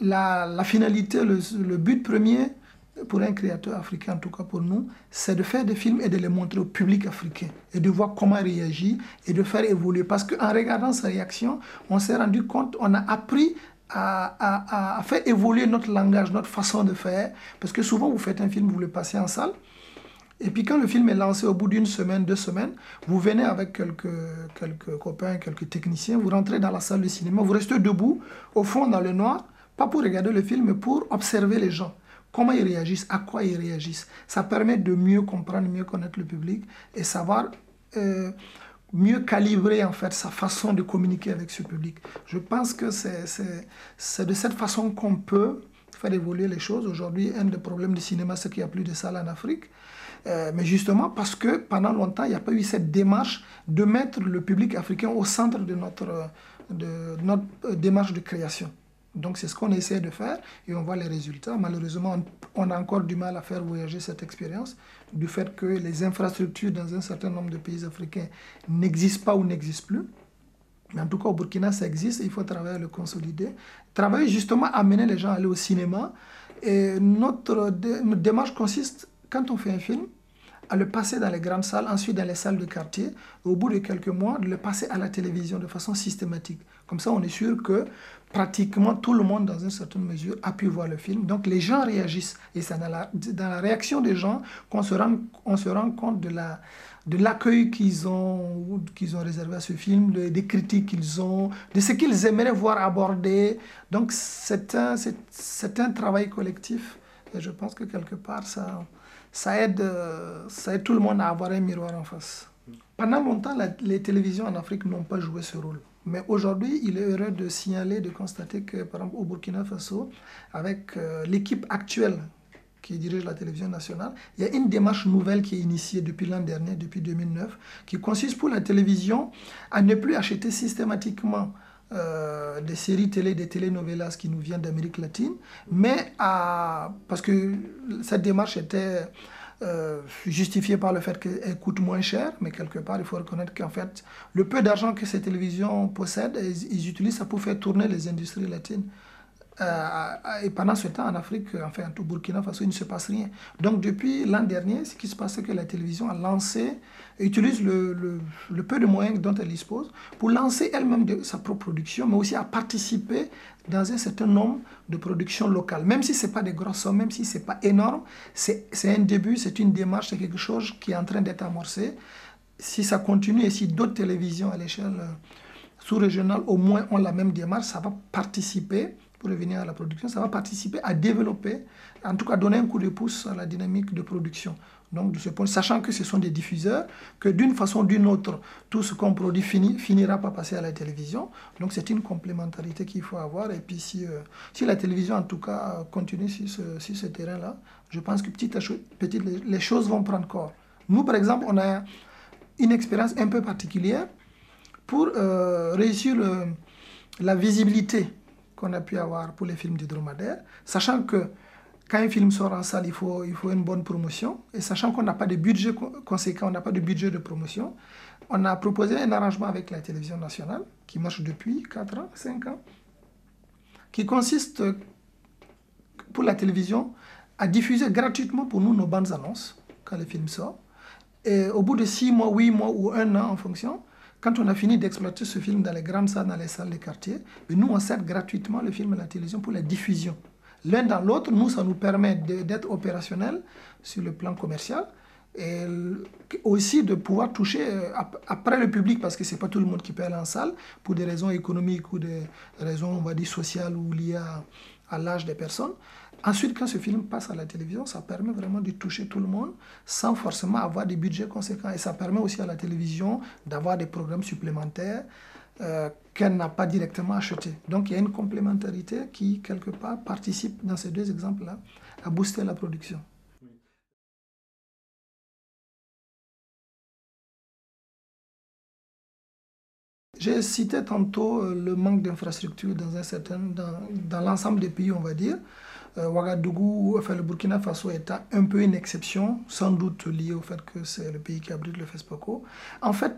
la, finalité, le, but premier, pour un créateur africain, en tout cas pour nous, c'est de faire des films et de les montrer au public africain et de voir comment il réagit et de faire évoluer. Parce qu'en regardant sa réaction, on s'est rendu compte, on a appris à, faire évoluer notre langage, notre façon de faire. Parce que souvent, vous faites un film, vous le passez en salle. Et puis quand le film est lancé au bout d'une semaine, deux semaines, vous venez avec quelques, quelques copains, quelques techniciens, vous rentrez dans la salle de cinéma, vous restez debout, au fond, dans le noir, pas pour regarder le film, mais pour observer les gens comment ils réagissent, à quoi ils réagissent. Ça permet de mieux comprendre, mieux connaître le public et savoir euh, mieux calibrer en fait sa façon de communiquer avec ce public. Je pense que c'est de cette façon qu'on peut faire évoluer les choses. Aujourd'hui, un des problèmes du cinéma, c'est qu'il n'y a plus de salles en Afrique. Euh, mais justement parce que pendant longtemps, il n'y a pas eu cette démarche de mettre le public africain au centre de notre, de notre démarche de création. Donc c'est ce qu'on essaie de faire et on voit les résultats. Malheureusement, on a encore du mal à faire voyager cette expérience du fait que les infrastructures dans un certain nombre de pays africains n'existent pas ou n'existent plus. Mais en tout cas, au Burkina, ça existe et il faut travailler à le consolider. Travailler justement à amener les gens à aller au cinéma. Et notre, notre démarche consiste, quand on fait un film, à le passer dans les grandes salles, ensuite dans les salles de quartier, et au bout de quelques mois, de le passer à la télévision de façon systématique. Comme ça, on est sûr que pratiquement tout le monde, dans une certaine mesure, a pu voir le film. Donc les gens réagissent. Et c'est dans la, dans la réaction des gens qu'on se rend, on se rend compte de la de l'accueil qu'ils ont, qu'ils ont réservé à ce film, de, des critiques qu'ils ont, de ce qu'ils aimeraient voir abordé. Donc c'est un, c'est, un travail collectif. Et je pense que quelque part, ça, ça, aide, ça aide tout le monde à avoir un miroir en face. Pendant longtemps, les télévisions en Afrique n'ont pas joué ce rôle. Mais aujourd'hui, il est heureux de signaler, de constater que, par exemple, au Burkina Faso, avec euh, l'équipe actuelle qui dirige la télévision nationale, il y a une démarche nouvelle qui est initiée depuis l'an dernier, depuis 2009, qui consiste pour la télévision à ne plus acheter systématiquement euh, des séries télé, des telenovelas qui nous viennent d'Amérique latine, mais parce que cette démarche était euh, justifiée par le fait qu'elle coûte moins cher, mais quelque part, il faut reconnaître qu'en fait, le peu d'argent que ces télévisions possèdent, ils, utilisent ça pour faire tourner les industries latines. Euh, et pendant ce temps, en Afrique, enfin, au Burkina Faso, il ne se passe rien. Donc, depuis l'an dernier, ce qui se passe, c'est que la télévision a lancé, utilise le, le, peu de moyens dont elle dispose pour lancer elle-même sa propre production, mais aussi à participer dans un certain nombre de productions locales. Même si ce n'est pas des grosses sommes, même si ce n'est pas énorme, c'est un début, c'est une démarche, c'est quelque chose qui est en train d'être amorcé. Si ça continue et si d'autres télévisions à l'échelle sous-régionale au moins ont la même démarche, ça va participer pour revenir à la production, ça va participer à développer, en tout cas donner un coup de pouce à la dynamique de production. Donc, de ce point, sachant que ce sont des diffuseurs, que d'une façon ou d'une autre, tout ce qu'on produit fini, finira par passer à la télévision. Donc, c'est une complémentarité qu'il faut avoir. Et puis, si, euh, si la télévision, en tout cas, continue sur ce, terrain-là, je pense que petit à petit, les, choses vont prendre corps. Nous, par exemple, on a une expérience un peu particulière pour euh, réussir la visibilité qu'on a pu avoir pour les films du dromadaire, sachant que quand un film sort en salle, il faut, il faut une bonne promotion, et sachant qu'on n'a pas de budget conséquent, on n'a pas de budget de promotion, on a proposé un arrangement avec la télévision nationale, qui marche depuis 4 ans, 5 ans, qui consiste pour la télévision à diffuser gratuitement pour nous nos bandes annonces quand le film sort. Et au bout de 6 mois, 8 mois ou 1 an en fonction, quand on a fini d'exploiter ce film dans les grandes salles, dans les salles de quartier, nous, on sert gratuitement le film à la télévision pour la diffusion. L'un dans l'autre, nous, ça nous permet d'être opérationnel sur le plan commercial et aussi de pouvoir toucher euh, après le public, parce que ce n'est pas tout le monde qui peut aller en salle, pour des raisons économiques ou des raisons, on va dire, sociales ou liées à, à l'âge des personnes. Ensuite, quand ce film passe à la télévision, ça permet vraiment de toucher tout le monde sans forcément avoir des budgets conséquents. Et ça permet aussi à la télévision d'avoir des programmes supplémentaires euh, qu'elle n'a pas directement achetés. Donc il y a une complémentarité qui, quelque part, participe dans ces deux exemples-là à booster la production. J'ai cité tantôt le manque d'infrastructures dans, un certain, dans, dans l'ensemble des pays, on va dire. Euh, Ouagadougou, enfin le Burkina Faso est un peu une exception, sans doute liée au fait que c'est le pays qui abrite le FESPACO. En fait,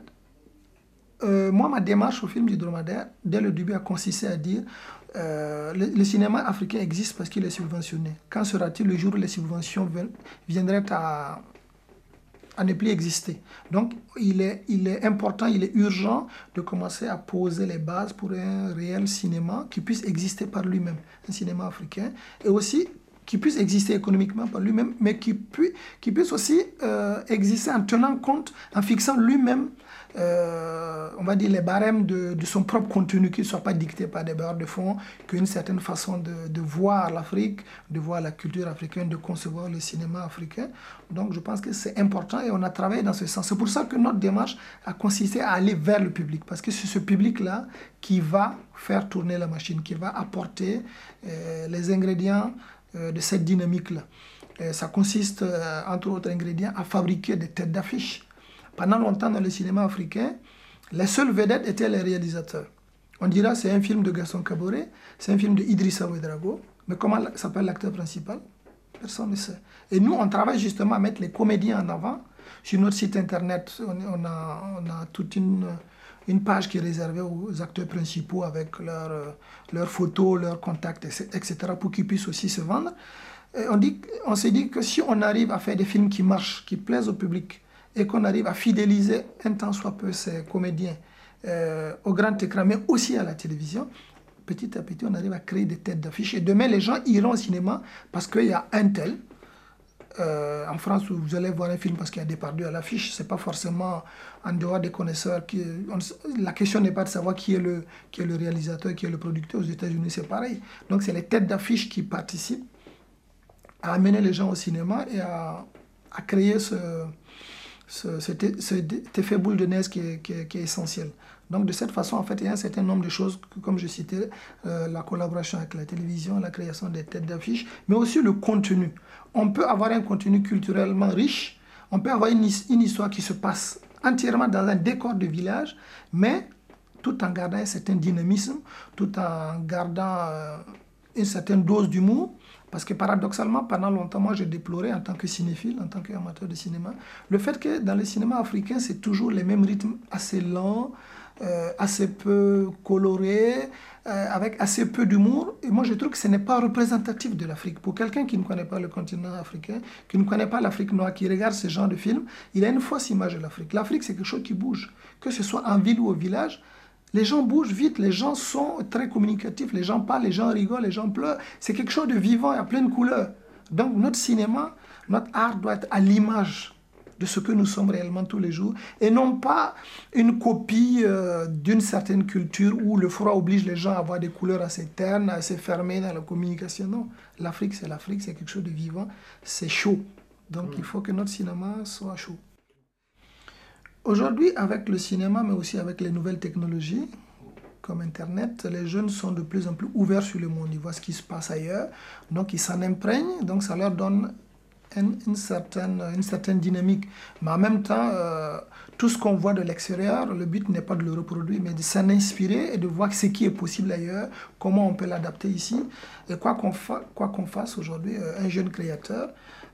euh, moi, ma démarche au film du dromadaire, dès le début, a consisté à dire euh, le, cinéma africain existe parce qu'il est subventionné. Quand sera-t-il le jour où les subventions viendraient à, ne plus exister. Donc, il est, il est important, il est urgent de commencer à poser les bases pour un réel cinéma qui puisse exister par lui-même, un cinéma africain, et aussi qui puisse exister économiquement par lui-même, mais qui, puisse, aussi euh, exister en tenant compte, en fixant lui-même euh, on va dire, les barèmes de, son propre contenu, qui ne soit pas dicté par des barres de fond, qu'une certaine façon de, voir l'Afrique, de voir la culture africaine, de concevoir le cinéma africain. Donc je pense que c'est important et on a travaillé dans ce sens. C'est pour ça que notre démarche a consisté à aller vers le public, parce que c'est ce public-là qui va faire tourner la machine, qui va apporter euh, les ingrédients de cette dynamique-là. Ça consiste, entre autres ingrédients, à fabriquer des têtes d'affiches pendant longtemps dans le cinéma africain, les seules vedettes étaient les réalisateurs. On dira c'est un film de Gaston Caboret, c'est un film de Idrissa Ouedraogo, mais comment s'appelle l'acteur principal? Personne ne sait. Et nous, on travaille justement à mettre les comédiens en avant. Sur notre site internet, on, a, on a, toute une, une, page qui est réservée aux acteurs principaux avec leurs leur photos, leurs contacts, etc., pour qu'ils puissent aussi se vendre. On, on s'est dit que si on arrive à faire des films qui marchent, qui plaisent au public, et qu'on arrive à fidéliser un temps soit peu ces comédiens euh, au grand écran, mais aussi à la télévision, petit à petit, on arrive à créer des têtes d'affiche. Et demain, les gens iront au cinéma parce qu'il y a un tel. Euh, en France, vous allez voir un film parce qu'il y a des pardus à l'affiche. Ce n'est pas forcément en dehors des connaisseurs. La question n'est pas de savoir qui est, le, réalisateur, qui est le producteur. Aux États-Unis, c'est pareil. Donc, c'est les têtes d'affiche qui participent à amener les gens au cinéma et à, créer ce, cet, effet boule de neige qui, est, essentiel. Donc de cette façon, en fait, il y a un certain nombre de choses, comme je citais, euh, la collaboration avec la télévision, la création des têtes d'affiches, mais aussi le contenu. On peut avoir un contenu culturellement riche, on peut avoir une, histoire qui se passe entièrement dans un décor de village, mais tout en gardant un certain dynamisme, tout en gardant euh, une certaine dose d'humour, parce que paradoxalement, pendant longtemps, moi, j'ai déploré en tant que cinéphile, en tant qu'amateur de cinéma, le fait que dans le cinéma africain, c'est toujours les mêmes rythmes assez lents, euh, assez peu colorés, euh, avec assez peu d'humour. Et moi, je trouve que ce n'est pas représentatif de l'Afrique. Pour quelqu'un qui ne connaît pas le continent africain, qui ne connaît pas l'Afrique noire, qui regarde ce genre de film, il a une fausse image de l'Afrique. L'Afrique, c'est quelque chose qui bouge. Que ce soit en ville ou au village, les gens bougent vite, les gens sont très communicatifs, les gens parlent, les gens rigolent, les gens pleurent. C'est quelque chose de vivant, il y a plein de couleurs. Donc notre cinéma, notre art doit être à l'image de ce que nous sommes réellement tous les jours, et non pas une copie euh, d'une certaine culture où le froid oblige les gens à avoir des couleurs assez ternes, assez fermées dans la communication. Non, l'Afrique c'est l'Afrique, c'est quelque chose de vivant, c'est chaud. Donc il faut que notre cinéma soit chaud. Aujourd'hui, avec le cinéma, mais aussi avec les nouvelles technologies, comme Internet, les jeunes sont de plus en plus ouverts sur le monde. Ils voient ce qui se passe ailleurs, donc ils s'en imprègnent, donc ça leur donne une, certaine, une certaine dynamique. Mais en même temps, euh, tout ce qu'on voit de l'extérieur, le but n'est pas de le reproduire, mais de s'en inspirer et de voir ce qui est possible ailleurs, comment on peut l'adapter ici. Et quoi qu'on fa qu'on fasse aujourd'hui, euh, un jeune créateur,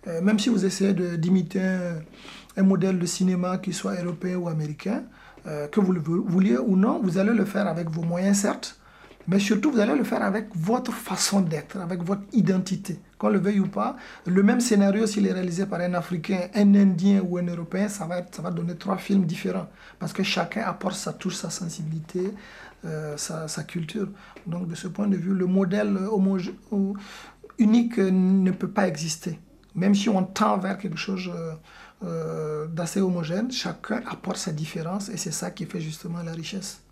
euh, même si vous essayez d'imiter un modèle de cinéma qui soit européen ou américain, que vous le vouliez ou non, vous allez le faire avec vos moyens, certes, mais surtout vous allez le faire avec votre façon d'être, avec votre identité. Qu'on le veuille ou pas, le même scénario, s'il est réalisé par un Africain, un Indien ou un Européen, ça va, ça va donner trois films différents. Parce que chacun apporte sa touche, sa sensibilité, euh, sa, sa, culture. Donc de ce point de vue, le modèle unique ne peut pas exister. Même si on tend vers quelque chose... Euh, euh, d'assez homogène, chacun apporte sa différence et c'est ça qui fait justement la richesse.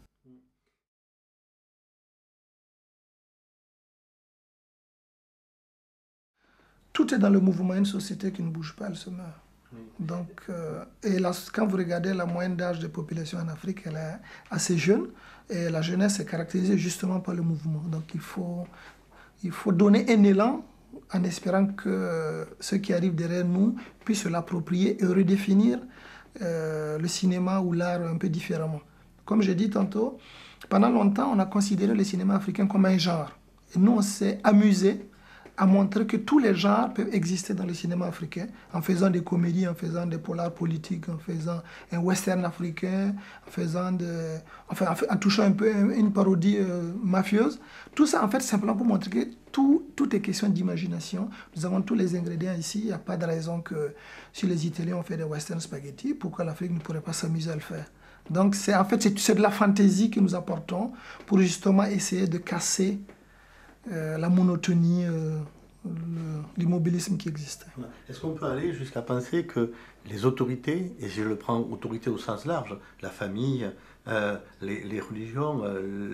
Tout est dans le mouvement, une société qui ne bouge pas, elle se meurt. Donc, euh, et là, quand vous regardez la moyenne d'âge des populations en Afrique, elle est assez jeune et la jeunesse est caractérisée justement par le mouvement. Donc il faut, il faut donner un élan en espérant que ceux qui arrivent derrière nous puissent l'approprier et redéfinir euh, le cinéma ou l'art un peu différemment. Comme j'ai dit tantôt, pendant longtemps, on a considéré le cinéma africain comme un genre. Et nous, on s'est amusé à montrer que tous les genres peuvent exister dans le cinéma africain, en faisant des comédies, en faisant des polars politiques, en faisant un western africain, en faisant de, enfin, en, touchant un peu une parodie euh, mafieuse. Tout ça, en fait, simplement pour montrer que tout, tout est question d'imagination. Nous avons tous les ingrédients ici. Il n'y a pas de raison que si les Italiens ont fait des western spaghetti, pourquoi l'Afrique ne pourrait pas s'amuser à le faire? Donc, c'est en fait, c'est de la fantaisie que nous apportons pour justement essayer de casser euh, la monotonie, euh, l'immobilisme qui existe. Est-ce qu'on peut aller jusqu'à penser que les autorités, et je le prends autorité au sens large, la famille, euh, les, religions,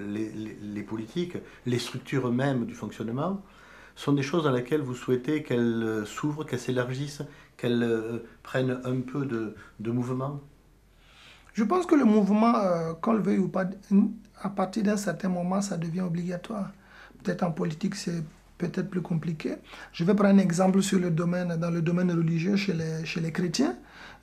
les, les, politiques, les structures mêmes du fonctionnement, sont des choses dans lesquelles vous souhaitez qu'elles s'ouvrent, qu'elles s'élargissent, qu'elles prennent un peu de, de mouvement? Je pense que le mouvement, euh, qu'on le veuille ou pas, à partir d'un certain moment, ça devient obligatoire. Peut-être en politique, c'est peut-être plus compliqué. Je vais prendre un exemple sur le domaine, dans le domaine religieux chez les, chez les chrétiens.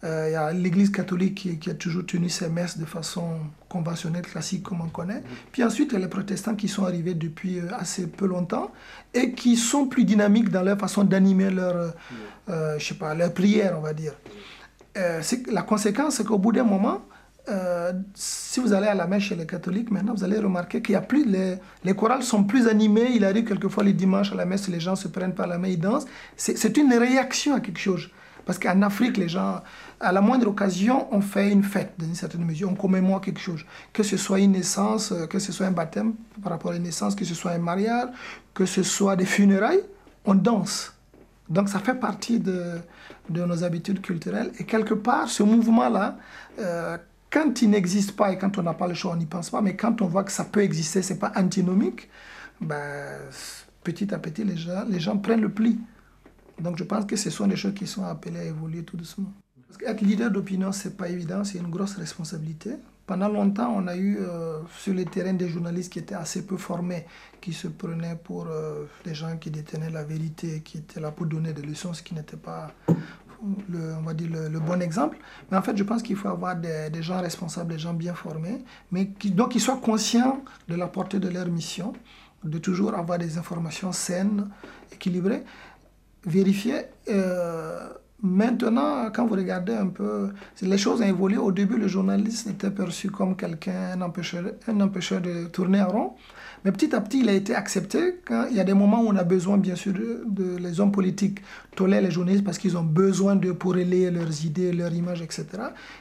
Euh, il y a l'Église catholique qui, qui, a toujours tenu ses messes de façon conventionnelle, classique, comme on connaît. Puis ensuite, il y a les protestants qui sont arrivés depuis euh, assez peu longtemps et qui sont plus dynamiques dans leur façon d'animer leur, euh, je sais pas, leur prière, on va dire. la conséquence, c'est qu'au bout d'un moment, euh, si vous allez à la messe chez les catholiques, maintenant, vous allez remarquer qu'il y a plus, les, les chorales sont plus animées. Il arrive quelquefois les dimanches à la messe, les gens se prennent par la main, ils dansent. C'est une réaction à quelque chose. Parce qu'en Afrique, les gens, à la moindre occasion, on fait une fête, dans une certaine mesure, on commémore quelque chose. Que ce soit une naissance, euh, que ce soit un baptême par rapport à une naissance, que ce soit un mariage, que ce soit des funérailles, on danse. Donc ça fait partie de, de nos habitudes culturelles. Et quelque part, ce mouvement-là, euh, quand il n'existe pas et quand on n'a pas le choix, on n'y pense pas, mais quand on voit que ça peut exister, c'est pas antinomique, ben, petit à petit, les gens, les prennent le pli. Donc je pense que ce sont des choses qui sont appelées à évoluer tout doucement. Parce qu'être leader d'opinion, c'est pas évident, c'est une grosse responsabilité. Pendant longtemps, on a eu euh, sur le terrain des journalistes qui étaient assez peu formés, qui se prenaient pour euh, des gens qui détenaient la vérité, qui étaient là pour donner des leçons, ce qui n'était pas le, on va dire le, bon exemple. Mais en fait, je pense qu'il faut avoir des, gens responsables, des gens bien formés, mais qui, donc soient conscients de la portée de leur mission, de toujours avoir des informations saines, équilibrées, vérifiées. Euh, maintenant, quand vous regardez un peu, les choses ont évolué. Au début, le journaliste était perçu comme quelqu'un, un empêcheur, un empêcheur de tourner en rond. Mais petit à petit, il a été accepté. Il y a des moments où on a besoin, bien sûr, de, les hommes politiques tolèrent les journalistes parce qu'ils ont besoin d'eux pour relayer leurs idées, leurs images, etc.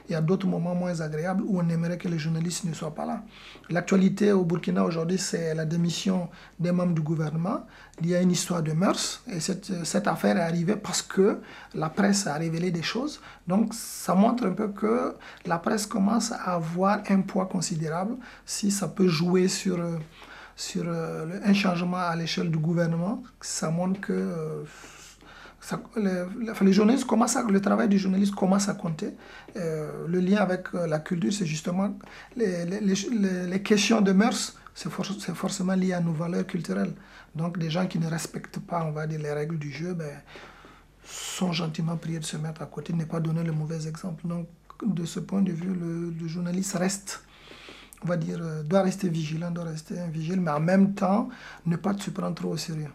Il y a d'autres moments moins agréables où on aimerait que les journalistes ne soient pas là. L'actualité au Burkina aujourd'hui, c'est la démission des membres du gouvernement. Il y a une histoire de mœurs et cette, cette affaire est arrivée parce que la presse a révélé des choses. Donc ça montre un peu que la presse commence à avoir un poids considérable si ça peut jouer sur sur euh, un changement à l'échelle du gouvernement, ça montre que euh, les, journalistes commencent le travail du journaliste commence à compter. Euh, le lien avec la culture, c'est justement les, les, les, questions de mœurs, c'est forcément lié à nos valeurs culturelles. Donc des gens qui ne respectent pas, on va dire, les règles du jeu, ben, sont gentiment priés de se mettre à côté, de ne pas donner le mauvais exemple. Donc de ce point de vue, le, journaliste reste on va dire, euh, doit rester vigilant, doit rester vigile, mais en même temps, ne pas se prendre trop au sérieux.